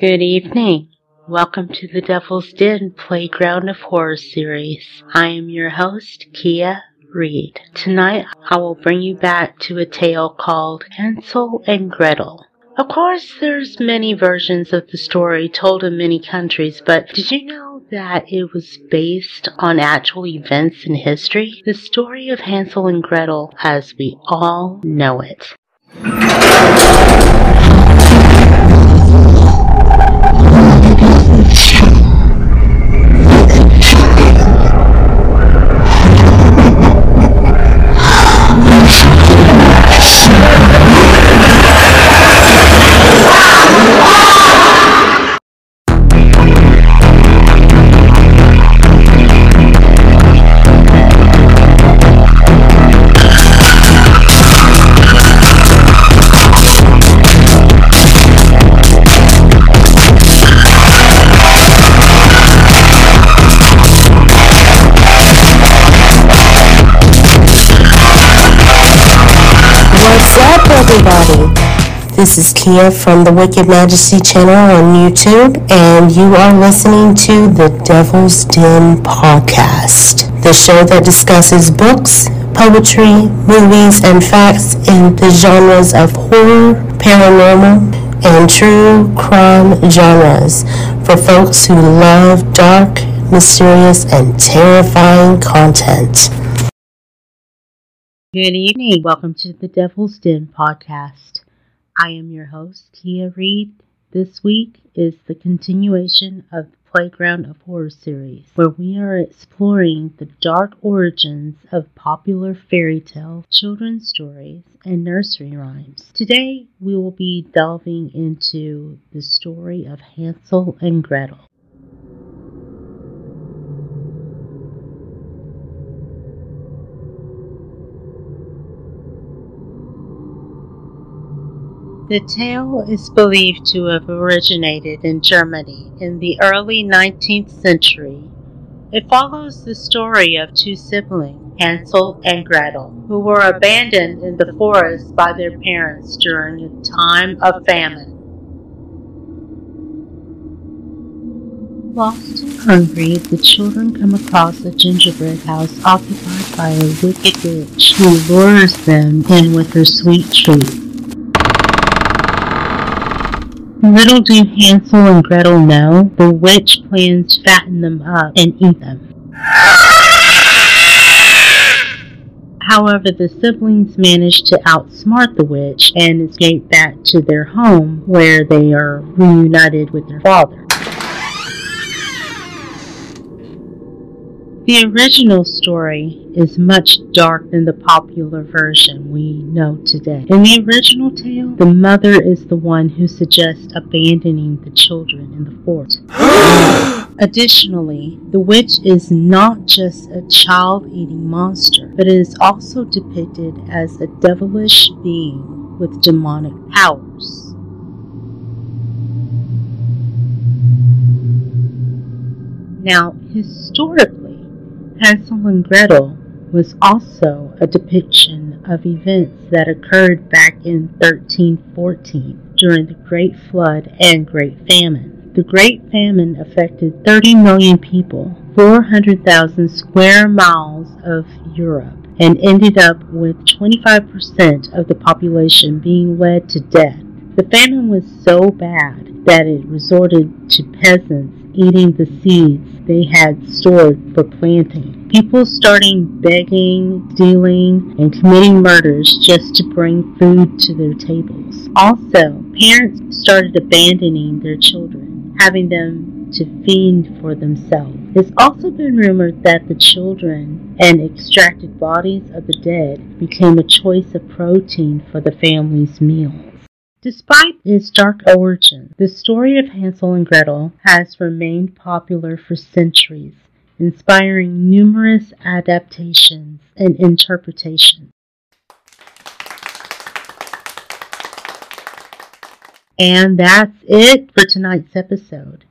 Good evening. Welcome to the Devil's Den Playground of Horror series. I am your host, Kia Reed. Tonight I will bring you back to a tale called Hansel and Gretel. Of course, there's many versions of the story told in many countries, but did you know that it was based on actual events in history? The story of Hansel and Gretel as we all know it. What's up, everybody? This is Kia from the Wicked Majesty channel on YouTube, and you are listening to the Devil's Den podcast, the show that discusses books, poetry, movies, and facts in the genres of horror, paranormal, and true crime genres for folks who love dark, mysterious, and terrifying content. Good evening. Welcome to the Devil's Den podcast. I am your host, Kia Reed. This week is the continuation of the Playground of Horror series, where we are exploring the dark origins of popular fairy tales, children's stories, and nursery rhymes. Today, we will be delving into the story of Hansel and Gretel. The tale is believed to have originated in Germany in the early 19th century. It follows the story of two siblings, Hansel and Gretel, who were abandoned in the forest by their parents during a time of famine. Lost and hungry, the children come across a gingerbread house occupied by a wicked witch who lures them in with her sweet treats. Little do Hansel and Gretel know, the witch plans to fatten them up and eat them. However, the siblings manage to outsmart the witch and escape back to their home where they are reunited with their father. The original story is much darker than the popular version we know today. In the original tale, the mother is the one who suggests abandoning the children in the fort. Additionally, the witch is not just a child eating monster, but is also depicted as a devilish being with demonic powers. Now, historically, Hansel and Gretel was also a depiction of events that occurred back in 1314 during the Great Flood and Great Famine. The Great Famine affected 30 million people, 400,000 square miles of Europe, and ended up with 25% of the population being led to death. The famine was so bad that it resorted to peasants eating the seeds they had stored for planting. People starting begging, stealing, and committing murders just to bring food to their tables. Also, parents started abandoning their children, having them to fend for themselves. It's also been rumored that the children and extracted bodies of the dead became a choice of protein for the family's meals. Despite its dark origin, the story of Hansel and Gretel has remained popular for centuries, inspiring numerous adaptations and interpretations. And that's it for tonight's episode.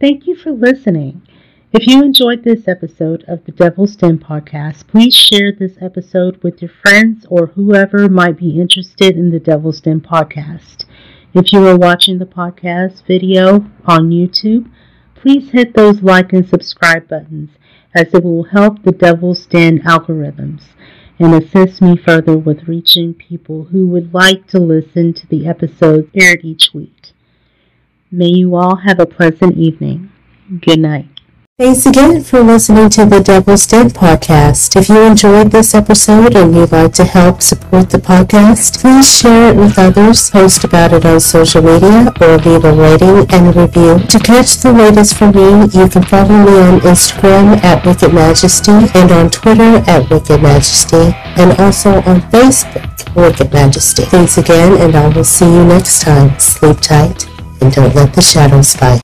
Thank you for listening. If you enjoyed this episode of the Devil's Den podcast, please share this episode with your friends or whoever might be interested in the Devil's Den podcast. If you are watching the podcast video on YouTube, please hit those like and subscribe buttons as it will help the Devil's Den algorithms and assist me further with reaching people who would like to listen to the episodes aired each week. May you all have a pleasant evening. Good night. Thanks again for listening to the Devil's Den podcast. If you enjoyed this episode and you'd like to help support the podcast, please share it with others, post about it on social media, or leave a rating and a review. To catch the latest from me, you can follow me on Instagram at Wicked Majesty and on Twitter at Wicked Majesty and also on Facebook, Wicked Majesty. Thanks again and I will see you next time. Sleep tight and don't let the shadows fight.